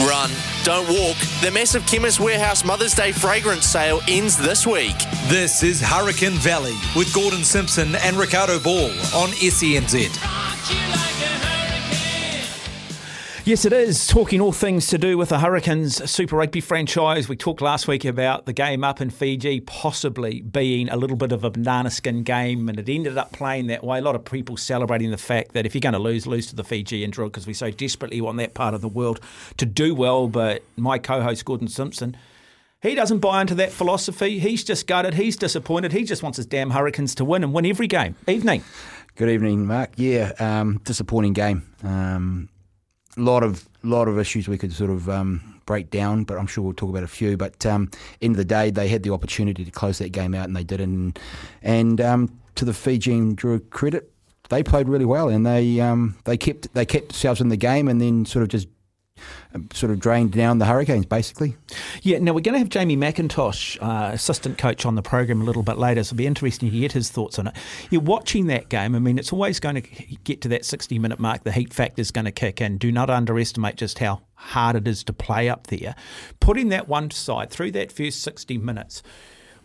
Run, don't walk. The massive Chemist Warehouse Mother's Day fragrance sale ends this week. This is Hurricane Valley with Gordon Simpson and Ricardo Ball on SENZ. Yes, it is. Talking all things to do with the Hurricanes Super Rugby franchise. We talked last week about the game up in Fiji possibly being a little bit of a banana skin game, and it ended up playing that way. A lot of people celebrating the fact that if you're going to lose, lose to the Fijian Drua because we so desperately want that part of the world to do well. But my co host, Gordon Simpson, he doesn't buy into that philosophy. He's just gutted. He's disappointed. He just wants his damn Hurricanes to win and win every game. Evening. Good evening, Mark. Yeah, um, disappointing game. Um, lot of lot of issues we could sort of um, break down, but I'm sure we'll talk about a few. But um, end of the day, they had the opportunity to close that game out, and they didn't. And um, to the Fijian Drua credit, they played really well, and they um, they kept they kept themselves in the game, and then sort of just sort of drained down the Hurricanes, basically. Yeah, now we're going to have Jamie McIntosh, uh, assistant coach, on the program a little bit later, so it'll be interesting to get his thoughts on it. You're watching that game. I mean, it's always going to get to that 60 minute mark. The heat factor is going to kick in. Do not underestimate just how hard it is to play up there. Putting that one side through that first 60 minutes,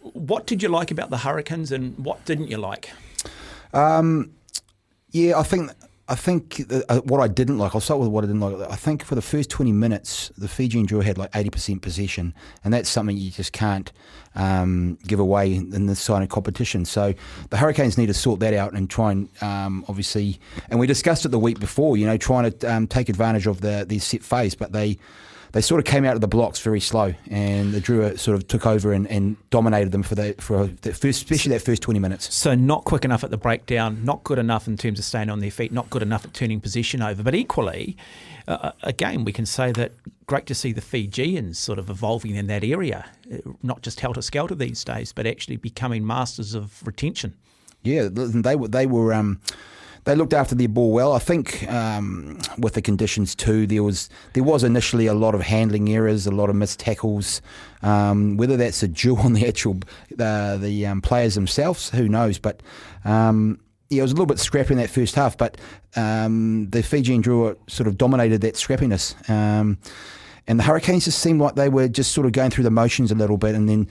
what did you like about the Hurricanes and what didn't you like? Um, yeah, I think I think uh, what I didn't like, I'll start with what I didn't like. I think for the first 20 minutes, the Fijian Drua had like 80% possession, and that's something you just can't um, give away in this side of competition. So the Hurricanes need to sort that out and try and um, obviously, and we discussed it the week before, you know, trying to um, take advantage of the, the set phase, but they they sort of came out of the blocks very slow, and the Drua sort of took over and, and dominated them for the for the first, especially that first twenty minutes. So not quick enough at the breakdown, not good enough in terms of staying on their feet, not good enough at turning position over. But equally, uh, again, we can say that great to see the Fijians sort of evolving in that area, uh, not just helter skelter these days, but actually becoming masters of retention. Yeah, they were they were. Um, they looked after their ball well. I think um, with the conditions too, there was there was initially a lot of handling errors, a lot of missed tackles. Um, whether that's a due on the actual uh, the um, players themselves, who knows? But um, yeah, it was a little bit scrappy in that first half. But um, the Fijian Drua sort of dominated that scrappiness. Um, and the Hurricanes just seemed like they were just sort of going through the motions a little bit, and then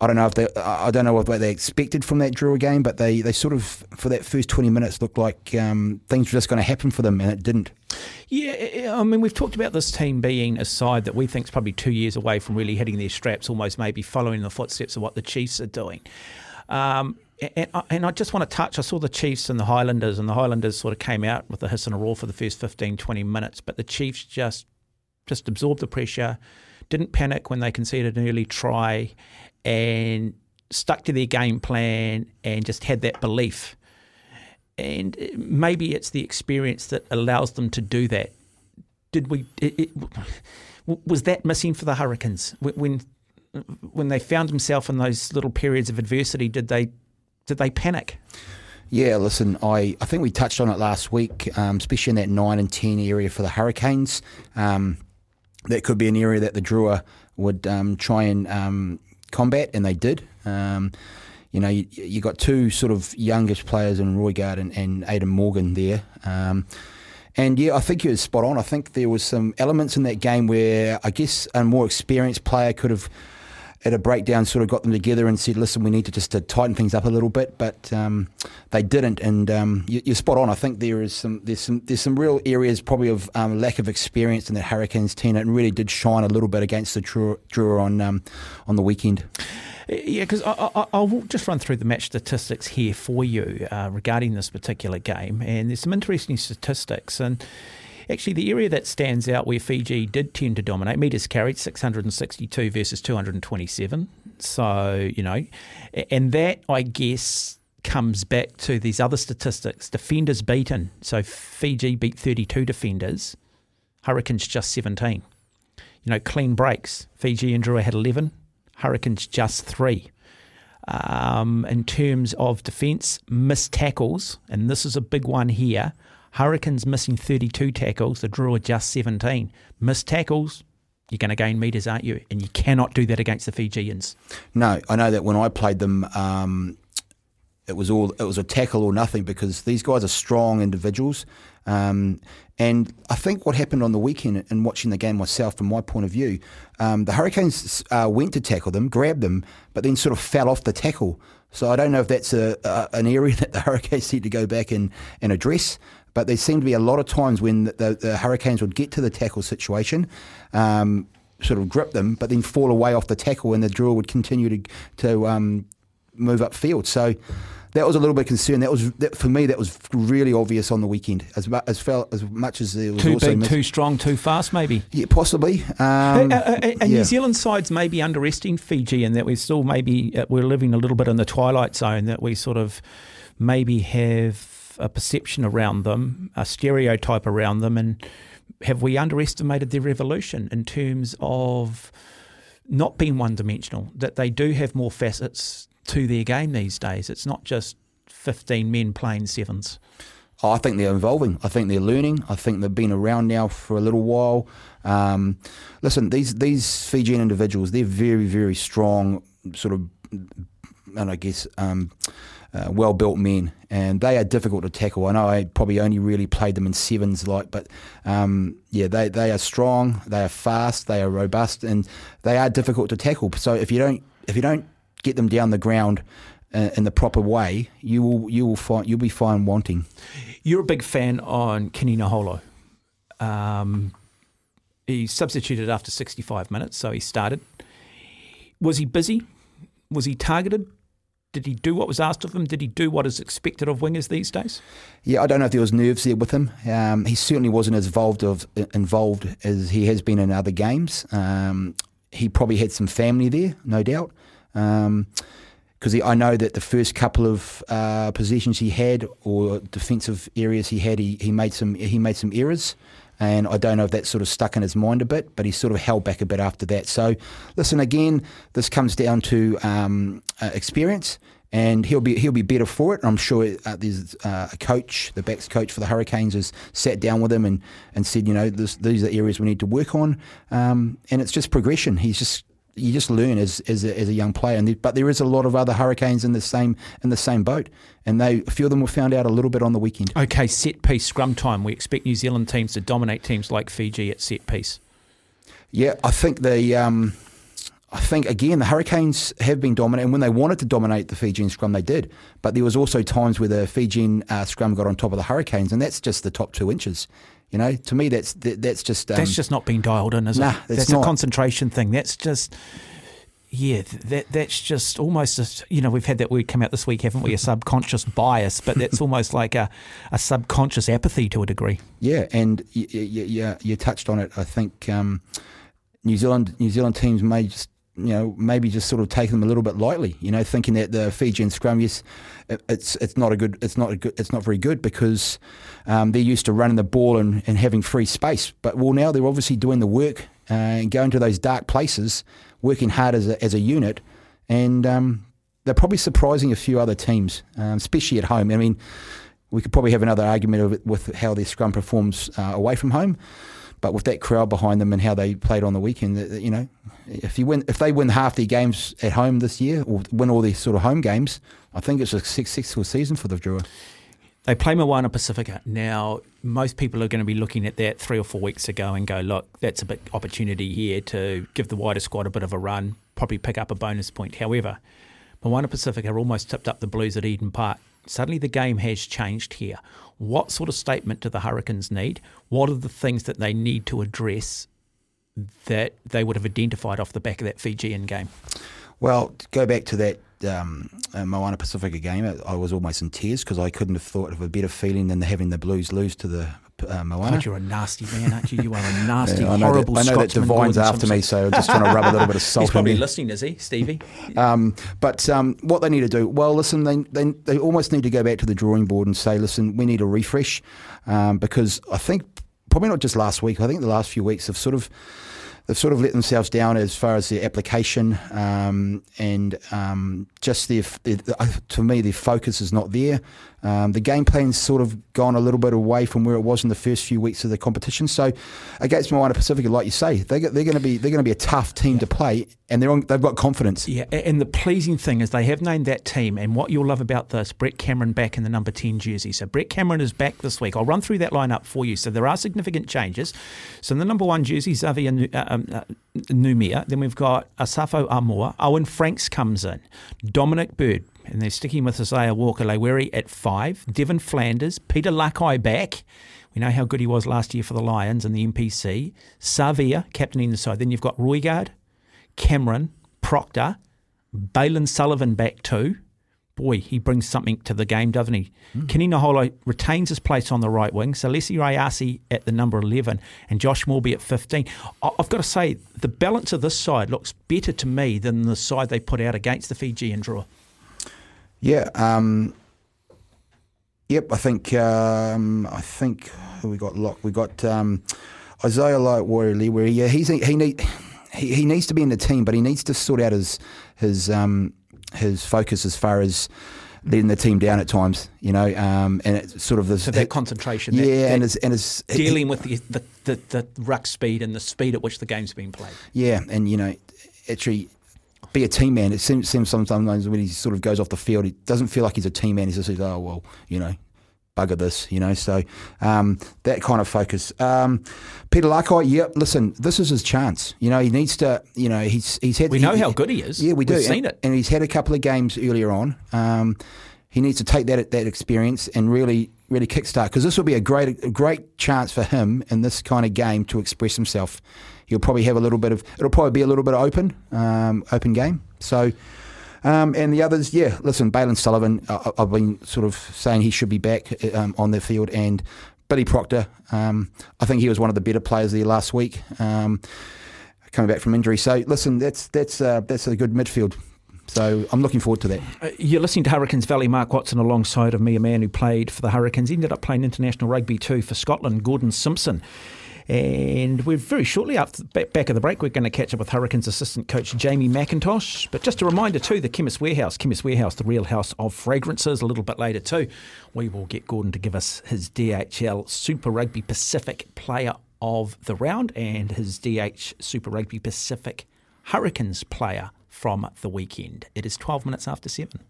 I don't know if they I don't know what they expected from that Drua game, but they, they sort of for that first twenty minutes looked like um, things were just going to happen for them, and it didn't. Yeah, I mean we've talked about this team being a side that we think is probably two years away from really hitting their straps, almost maybe following the footsteps of what the Chiefs are doing. Um, and, and, I just want to touch. I saw the Chiefs and the Highlanders, and the Highlanders sort of came out with a hiss and a roar for the first 15, 20 minutes, but the Chiefs just just absorbed the pressure, didn't panic when they conceded an early try, and stuck to their game plan and just had that belief. And maybe it's the experience that allows them to do that. Did we? It, it, was that missing for the Hurricanes when when they found themselves in those little periods of adversity? Did they did they panic? Yeah, listen, I, I think we touched on it last week, um, especially in that nine and ten area for the Hurricanes. Um, that could be an area that the Drua would um, try and um, combat, and they did. Um, you know, you, you, got two sort of youngest players in Roigard and, and Aidan Morgan there. Um, and yeah, I think you was spot on. I think there was some elements in that game where I guess a more experienced player could have at a breakdown sort of got them together and said, "Listen, we need to just to tighten things up a little bit," but um, they didn't. And um, you, are spot on. I think there is some there's some there's some real areas probably of um, lack of experience in that Hurricanes team. It really did shine a little bit against the Drua on um, on the weekend. Yeah, because I, will just run through the match statistics here for you uh, regarding this particular game, and there's some interesting statistics and. Actually, the area that stands out where Fiji did tend to dominate, metres carried 662 versus 227. So, you know, and that, I guess, comes back to these other statistics. Defenders beaten. So Fiji beat 32 defenders, Hurricanes just 17. you know, clean breaks. Fijian Drua had 11, Hurricanes just three. Um, in terms of defence, missed tackles, and this is a big one here. Hurricanes missing 32 tackles, the Drua just 17. Missed tackles, you're going to gain meters, aren't you? And you cannot do that against the Fijians. No, I know that when I played them, um, it was all it was a tackle or nothing because these guys are strong individuals. Um, and I think what happened on the weekend in watching the game myself, from my point of view, um, the Hurricanes uh, went to tackle them, grabbed them, but then sort of fell off the tackle. So I don't know if that's a, a, an area that the Hurricanes need to go back and, and address. But there seemed to be a lot of times when the, the, the Hurricanes would get to the tackle situation, um, sort of grip them, but then fall away off the tackle, and the Drua would continue to to um, move upfield. So that was a little bit concerned. That was that, for me. That was really obvious on the weekend, as mu- as felt as much as there was Too also big, mis- too strong, too fast, maybe. yeah, possibly. Um, Uh, uh, and yeah. New Zealand sides maybe underestimating Fiji and that we're still maybe uh, we're living a little bit in the twilight zone. That we sort of maybe have a perception around them, a stereotype around them, and have we underestimated their evolution in terms of not being one dimensional? That they do have more facets to their game these days. It's not just fifteen men playing sevens. Oh, I think they're evolving. I think they're learning. I think they've been around now for a little while. Um, listen, these these Fijian individuals, they're very, very strong, sort of, and I guess um, uh, well built men, and they are difficult to tackle. I know I probably only really played them in sevens, like, but um, yeah, they they are strong, they are fast, they are robust, and they are difficult to tackle. So if you don't if you don't get them down the ground uh, in the proper way, you will you will find you'll be fine wanting. You're a big fan on Kini Naholo. Um, he substituted after 65 minutes, so he started. Was he busy? Was he targeted? Did he do what was asked of him? Did he do what is expected of wingers these days? Yeah, I don't know if there was nerves there with him. Um, he certainly wasn't as involved of involved as he has been in other games. Um, he probably had some family there, no doubt. Because I know that the first couple of uh, possessions he had or defensive areas he had, he, he made some he made some errors, and I don't know if that sort of stuck in his mind a bit. But he sort of held back a bit after that. So, listen again. This comes down to um, uh, experience and he'll be he'll be better for it. I'm sure uh, there's uh, a coach, the backs coach for the Hurricanes, has sat down with him and, and said, you know, this, these are areas we need to work on, um, and it's just progression. He's just you just learn as as a, as a young player, and there, but there is a lot of other Hurricanes in the same in the same boat, and they a few of them were found out a little bit on the weekend. Okay, set piece scrum time. We expect New Zealand teams to dominate teams like Fiji at set piece. Yeah, I think the. Um, I think again the Hurricanes have been dominant, and when they wanted to dominate the Fijian scrum, they did. But there was also times where the Fijian uh, scrum got on top of the Hurricanes, and that's just the top two inches. You know, to me, that's that, that's just um, That's just not being dialed in, is Nah, it? That's not. a concentration thing. That's just. Yeah, that that's just almost a, you know we've had that word come out this week, haven't we? A subconscious bias, but that's almost like a, a subconscious apathy to a degree. Yeah, and you, you, you, you touched on it. I think um, New Zealand New Zealand teams may just you know maybe just sort of take them a little bit lightly. You know, thinking that the Fijian scrum, yes, it, it's it's not a good it's not a good it's not very good because um, they're used to running the ball and, and having free space. But well, now they're obviously doing the work uh, and going to those dark places, working hard as a, as a unit, and um, they're probably surprising a few other teams, um, especially at home. I mean we could probably have another argument with how their scrum performs uh, away from home, but with that crowd behind them and how they played on the weekend, you know, if you win, if they win half their games at home this year or win all their sort of home games, I think it's a successful season for the Drua. They play Moana Pacifica. Now, most people are going to be looking at that three or four weeks ago and go, look, that's a big opportunity here to give the wider squad a bit of a run, probably pick up a bonus point. However, Moana Pacifica almost tipped up the Blues at Eden Park. Suddenly the game has changed here. What sort of statement do the Hurricanes need? What are the things that they need to address that they would have identified off the back of that Fijian game? Well, go back to that um, uh, Moana Pacifica game, I was almost in tears because I couldn't have thought of a better feeling than having the Blues lose to the uh, Moana. God, you're a nasty man, aren't you? You are a nasty, Yeah, I know horrible that, I know that Divine's after me, so I'm just trying to rub a little bit of salt He's in probably there. listening, is he, Stevie? Um, but um, what they need to do, well, listen, they, they, they almost need to go back to the drawing board and say, listen, we need a refresh um, because I think probably not just last week, I think the last few weeks have sort of they've sort of let themselves down as far as their application um, and um, just their, their, to me their focus is not there. Um, the game plan's sort of gone a little bit away from where it was in the first few weeks of the competition. So against Moana Pacifica, like you say, they, they're going to be they're going to be a tough team to play, and they're on, they've got confidence. Yeah, and the pleasing thing is they have named that team, and what you'll love about this, Brett Cameron back in the number ten jersey. So Brett Cameron is back this week. I'll run through that lineup for you. So there are significant changes. So in the number one jersey, Xavier uh, um, uh, Numia. Then we've got Asafo Aumua. Owen Franks comes in. Dominic Bird and they're sticking with Isaiah Walker Leawere at five. Devan Flanders, Peter Lakai back. We know how good he was last year for the Lions and the NPC. Savea, captaining the side. Then you've got Roigard, Cameron, Proctor, Bailyn Sullivan back too. Boy, he brings something to the game, doesn't he? Mm. Kini Naholo retains his place on the right wing. Salesi Rayasi at the number 11 and Josh Moorby at 15. I've got to say, the balance of this side looks better to me than the side they put out against the Fiji Fijian Drua. Yeah. Um, yep. I think. Um, I think we got locked. We got um, Isaiah Walker Leawere. Where yeah, he's he need he, he needs to be in the team, but he needs to sort out his his um, his focus as far as letting the team down at times, you know, um, and it's sort of this so that concentration, yeah, that, that and it's and it's dealing with the, the, the the ruck speed and the speed at which the game's being played. Yeah, and you know, actually be a team man. It seems, seems sometimes when he sort of goes off the field, he doesn't feel like he's a team man. He just says, "Oh well, you know, bugger this," you know. So um, that kind of focus. Um, Peter Lakai, yeah, listen, this is his chance. You know, he needs to. You know, he's he's had. We know he, how good he is. Yeah, we do. We've seen it, and he's had a couple of games earlier on. Um, he needs to take that that experience and really really kickstart because this will be a great a great chance for him in this kind of game to express himself he'll probably have a little bit of it'll probably be a little bit open um, open game. So. Um, and the others, yeah, listen, Bailyn Sullivan, I, have been sort of saying he should be back um, on the field, and Billy Proctor, um, I think he was one of the better players there last week, um, coming back from injury. So listen, that's that's uh, that's a good midfield. So I'm looking forward to that. Uh, you're listening to Hurricanes Valley. Mark Watson alongside of me, a man who played for the Hurricanes, ended up playing international rugby too for Scotland, Gordon Simpson. And we're very shortly after back of the break, we're going to catch up with Hurricanes assistant coach Jamie McIntosh. But just a reminder too, the Chemist Warehouse, Chemist Warehouse, the real house of fragrances. A little bit later too, we will get Gordon to give us his DHL Super Rugby Pacific Player of the Round and his DH Super Rugby Pacific Hurricanes Player from the weekend. It is 12 minutes after seven.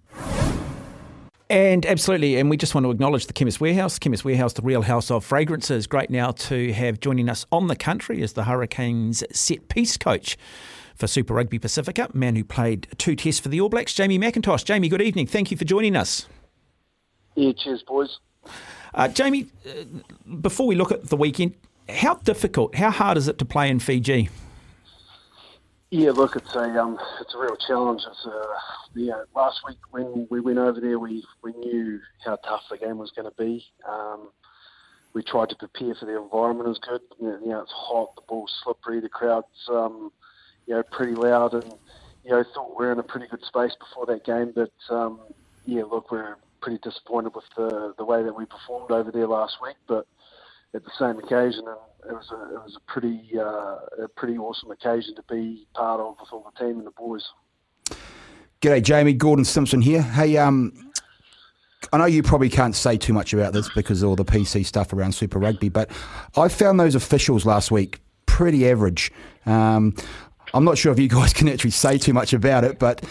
And absolutely, and we just want to acknowledge the Chemist Warehouse. Chemist Warehouse, the real house of fragrances. Great now to have joining us on the country as the Hurricanes set piece coach for Super Rugby Pacifica, man who played two tests for the All Blacks, Jamie McIntosh. Jamie, good evening. Thank you for joining us. Yeah, cheers, boys. Uh, Jamie, uh, before we look at the weekend, how difficult, how hard is it to play in Fiji? Yeah, look, it's a um, it's a real challenge. It's a, yeah, last week when we went over there, we we knew how tough the game was going to be. Um, we tried to prepare for the environment as good. You know, it's hot, the ball's slippery, the crowd's um, you know pretty loud, and you know thought we are in a pretty good space before that game. But um, yeah, look, we're pretty disappointed with the the way that we performed over there last week. But at the same occasion, and it was a it was a pretty uh, a pretty awesome occasion to be part of with all the team and the boys. G'day, Jamie. Gordon Simpson here. Hey, um, I know you probably can't say too much about this because of all the PC stuff around Super Rugby, but I found those officials last week pretty average. Um, I'm not sure if you guys can actually say too much about it, but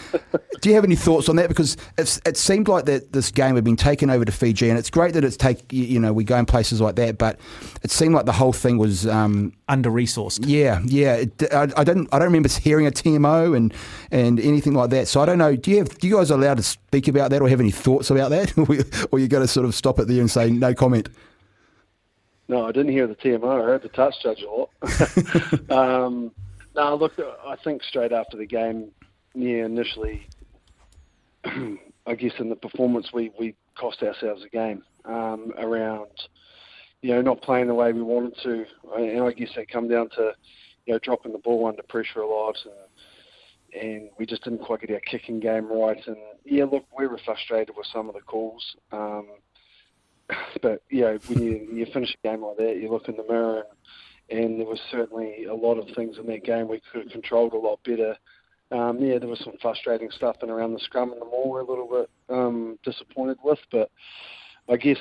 do you have any thoughts on that? Because it seemed like that this game had been taken over to Fiji, and it's great that it's take you know we go in places like that, but it seemed like the whole thing was um, under resourced. Yeah, yeah. It, I, I, don't I don't remember hearing a TMO and and anything like that. So I don't know. Do you have do you guys allowed to speak about that or have any thoughts about that, or you got to sort of stop it there and say no comment? No, I didn't hear the TMO. I heard the touch judge a lot. um, no, look, I think straight after the game, yeah, initially, I guess in the performance, we, we cost ourselves a game um, around, you know, not playing the way we wanted to. And I guess that come down to, you know, dropping the ball under pressure a lot and, and we just didn't quite get our kicking game right. And yeah, look, we were frustrated with some of the calls. Um, but know, when you, you finish a game like that, you look in the mirror and and there was certainly a lot of things in that game we could have controlled a lot better. Um, yeah, there was some frustrating stuff in around the scrum and the maul we're a little bit um, disappointed with, but I guess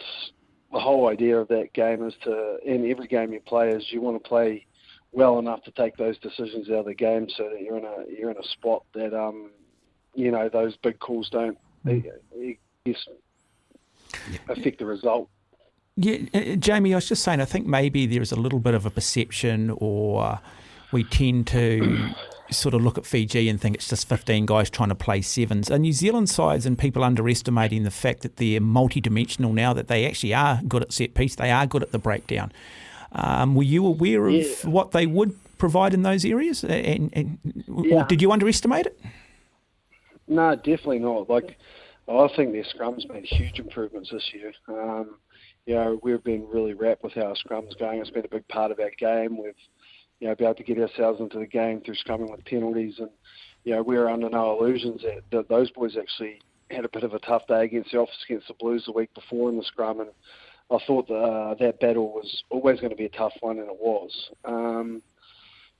the whole idea of that game is to, in every game you play, is you want to play well enough to take those decisions out of the game so that you're in a you're in a spot that um, you know those big calls don't affect the result. Yeah, uh, Jamie, I was just saying, I think maybe there is a little bit of a perception, or we tend to sort of look at Fiji and think it's just 15 guys trying to play sevens. And New Zealand sides and people underestimating the fact that they're multidimensional now, that they actually are good at set piece, they are good at the breakdown. Um, were you aware of Yeah. what they would provide in those areas, and, and Yeah. did you underestimate it? No, definitely not. Like, I think their scrums made huge improvements this year. Um, you know, we've been really rapt with how scrums going. It's been a big part of our game. We've, you know, been able to get ourselves into the game through scrumming with penalties, and you know, we were under no illusions that, that those boys actually had a bit of a tough day against the Office against the Blues the week before in the scrum, and I thought that, uh, that battle was always going to be a tough one, and it was. Um,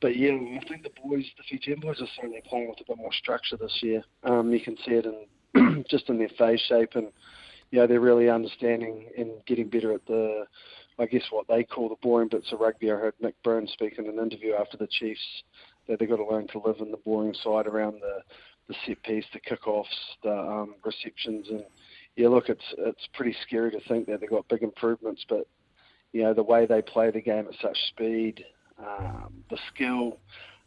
but yeah, I think the boys, the Fijian boys, are certainly playing with a bit more structure this year. Um, you can see it in just in their phase shape, and you know they're really understanding and getting better at the, I guess what they call the boring bits of rugby. I heard Nick Burns speak in an interview after the Chiefs that they've got to learn to live in the boring side around the the set piece, the kickoffs, the um, receptions, and yeah, look, it's it's pretty scary to think that they've got big improvements, but you know the way they play the game at such speed, um, the skill,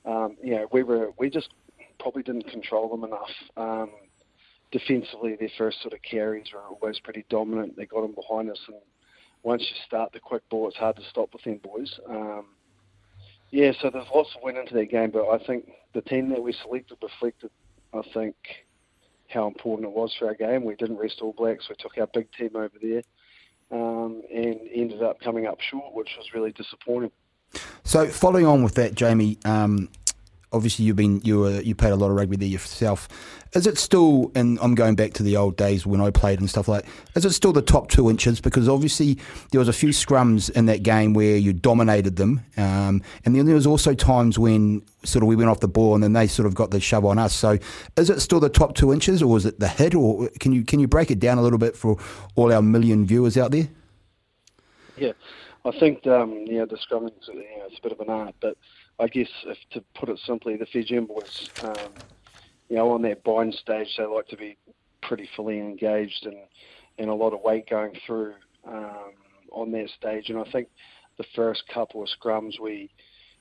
um, you know, we were we just probably didn't control them enough. Um, defensively, their first sort of carries were always pretty dominant. They got them behind us, and once you start the quick ball, it's hard to stop with them boys. Um, yeah, so there's lots that went into that game, but I think the team that we selected reflected, I think, how important it was for our game. We didn't rest All Blacks. We took our big team over there um, and ended up coming up short, which was really disappointing. So following on with that, Jamie, um, obviously you've been you were you played a lot of rugby there yourself. Is it still? And I'm going back to the old days when I played and stuff like. Is it still the top two inches? Because obviously there was a few scrums in that game where you dominated them, um, and then there was also times when sort of we went off the ball and then they sort of got the shove on us. So is it still the top two inches, or is it the hit? Or can you can you break it down a little bit for all our million viewers out there? Yeah, I think um, yeah, the scrumming you know, it's a bit of an art, but I guess if to put it simply, the Fijian boys, um, you know, on that bind stage, they like to be pretty fully engaged and and a lot of weight going through um, on that stage. And I think the first couple of scrums, we,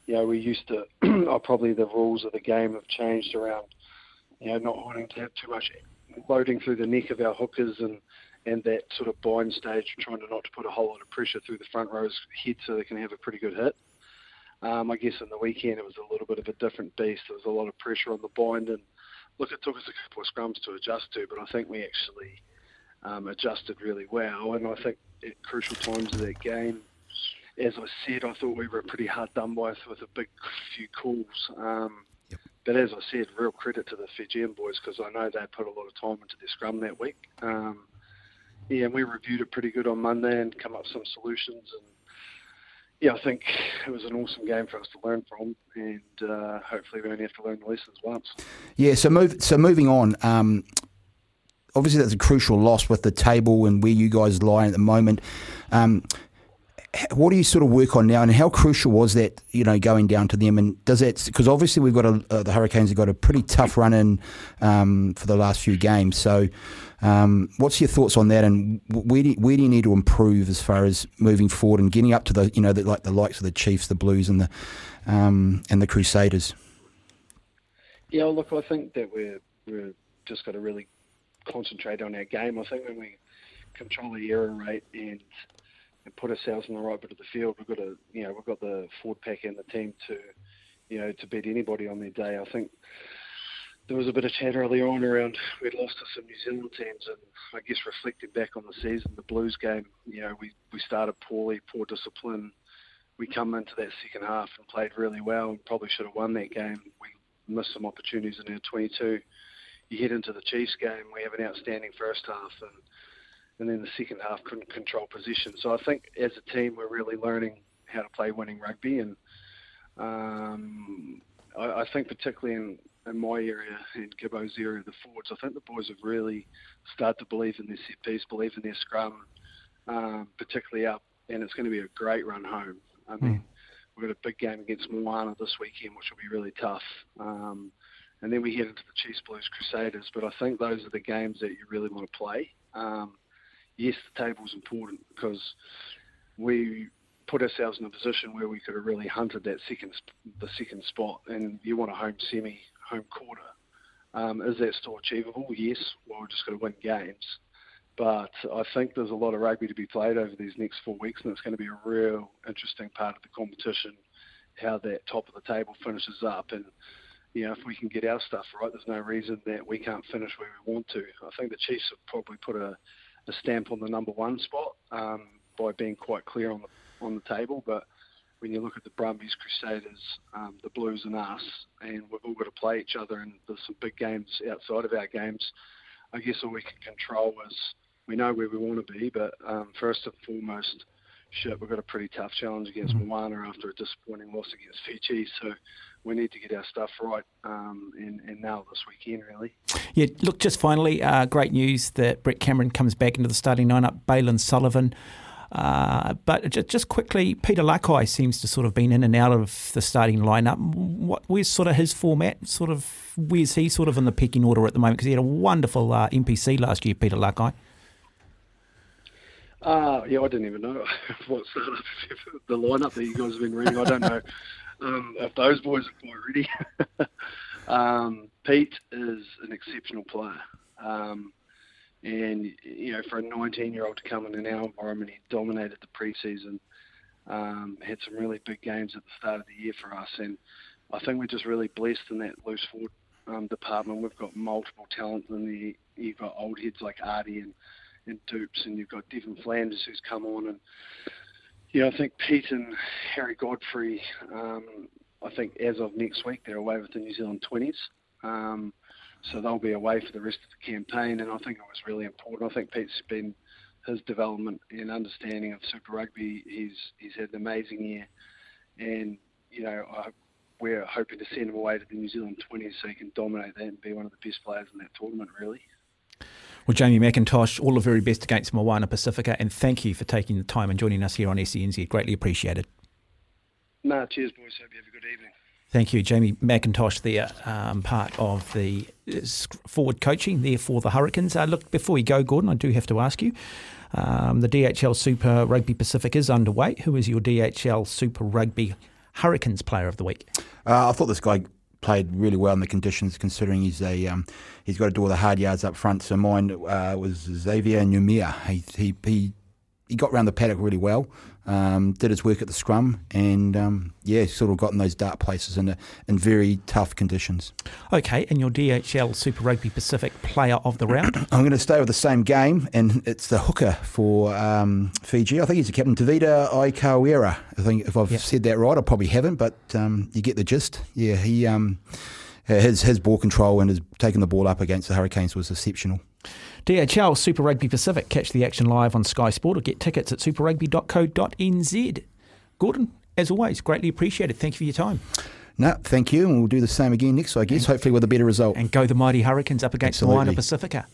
you know, we used to, or probably the rules of the game have changed around, you know, not wanting to have too much loading through the neck of our hookers and and that sort of bind stage, trying to not to put a whole lot of pressure through the front row's head so they can have a pretty good hit. Um, I guess in the weekend it was a little bit of a different beast. There was a lot of pressure on the bind, and look, it took us a couple of scrums to adjust to, but I think we actually um, adjusted really well. And I think at crucial times of that game, as I said, I thought we were pretty hard done by with a big few calls. Um, But as I said, real credit to the Fijian boys because I know they put a lot of time into their scrum that week. Um, yeah, and we reviewed it pretty good on Monday and come up with some solutions. And yeah, I think it was an awesome game for us to learn from, and uh, hopefully we only have to learn the lessons once. Yeah, so move so moving on. Um, obviously, that's a crucial loss with the table and where you guys lie at the moment. Um, what do you sort of work on now, and how crucial was that? You know, going down to them, and does that because obviously we've got a, uh, the Hurricanes have got a pretty tough run in um, for the last few games. So, um, what's your thoughts on that, and where do you, where do you need to improve as far as moving forward and getting up to the you know the, like the likes of the Chiefs, the Blues, and the um, and the Crusaders? Yeah, well, look, I think that we're we're just got to really concentrate on our game. I think when we control the error rate and and put ourselves in the right bit of the field, we've got you know we've got the forward pack and the team to you know to beat anybody on their day. I think there was a bit of chatter earlier on around we'd lost to some New Zealand teams, and I guess reflecting back on the season, the Blues game, you know, we we started poorly, poor discipline. We come into that second half and played really well, and probably should have won that game. We missed some opportunities in our 22. You head into the Chiefs game, we have an outstanding first half, and and then the second half couldn't control position. So I think as a team, we're really learning how to play winning rugby, and Um, I, I think particularly in, in my area, in Gibbo's area, the forwards, I think the boys have really started to believe in their set piece, believe in their scrum, um, particularly up, and it's going to be a great run home. I mean, mm. we've got a big game against Moana this weekend, which will be really tough. Um, and then we head into the Chiefs Blues Crusaders. But I think those are the games that you really want to play. Um, yes, the table's important because we put ourselves in a position where we could have really hunted that second the second spot, and you want a home semi, home quarter. Um, is that still achievable? Yes. Well, we're just going to win games. But I think there's a lot of rugby to be played over these next four weeks, and it's going to be a real interesting part of the competition, how that top of the table finishes up. And, you know, if we can get our stuff right, there's no reason that we can't finish where we want to. I think the Chiefs have probably put a, a stamp on the number one spot um, by being quite clear on the on the table. But when you look at the Brumbies, Crusaders, um, the Blues, and us, and we've all got to play each other, and there's some big games outside of our games. I guess all we can control is we know where we want to be, but um, first and foremost, shit, we've got a pretty tough challenge against mm-hmm. Moana after a disappointing loss against Fiji. So we need to get our stuff right um, and, and now this weekend, really. Yeah, look, just finally, uh, great news that Brett Cameron comes back into the starting lineup. Bailyn Sullivan uh, but just quickly, Peter Lakai seems to sort of been in and out of the starting lineup. What where's sort of his format? Sort of where's he sort of in the pecking order at the moment? Because he had a wonderful uh, NPC last year, Peter Lakai. Uh, yeah, I didn't even know what the lineup that you guys have been reading. I don't know um, if those boys are quite ready. um, Pete is an exceptional player. Um, and you know, for a 19-year-old to come in in our environment, he dominated the preseason. Um, had some really big games at the start of the year for us, and I think we're just really blessed in that loose forward um, department. We've got multiple talent in the. You've got old heads like Ardie and and Dupes, and you've got Devan Flanders who's come on, and know, I think Pete and Harry Godfrey. Um, I think as of next week, they're away with the New Zealand 20s. Um, so they'll be away for the rest of the campaign. And I think it was really important. I think Pete's been his development and understanding of Super Rugby. He's he's had an amazing year, and you know I, we're hoping to send him away to the New Zealand 20s so he can dominate that and be one of the best players in that tournament. Really. Well, Jamie McIntosh, all the very best against Moana Pacifica, and thank you for taking the time and joining us here on SENZ. Greatly appreciated. Nah, cheers, boys. Hope you have a good evening. Thank you, Jamie McIntosh, there, um, part of the uh, forward coaching there for the Hurricanes. Uh, look, before we go, Gordon, I do have to ask you um, the DHL Super Rugby Pacific is underway. Who is your DHL Super Rugby Hurricanes player of the week? Uh, I thought this guy played really well in the conditions, considering he's a um, he's got to do all the hard yards up front. So mine uh, was Xavier Numia. He, he he he got around the paddock really well um, did his work at the scrum, and um, yeah, sort of got in those dark places in, a, in very tough conditions. Okay, and your DHL Super Rugby Pacific Player of the Round? I'm going to stay with the same game, and it's the hooker for um, Fiji. I think he's the captain, Tevita Aikawera. I think if I've yep. said that right, I probably haven't, but um, you get the gist. Yeah, he um, his his ball control and his taking the ball up against the Hurricanes was exceptional. DHL Super Rugby Pacific. Catch the action live on Sky Sport or get tickets at superrugby.co.nz. Gordon, as always, greatly appreciated. Thank you for your time. No, thank you, and we'll do the same again next, I guess, and, hopefully with a better result. And go the mighty Hurricanes up against Absolutely. Moana Pacifica.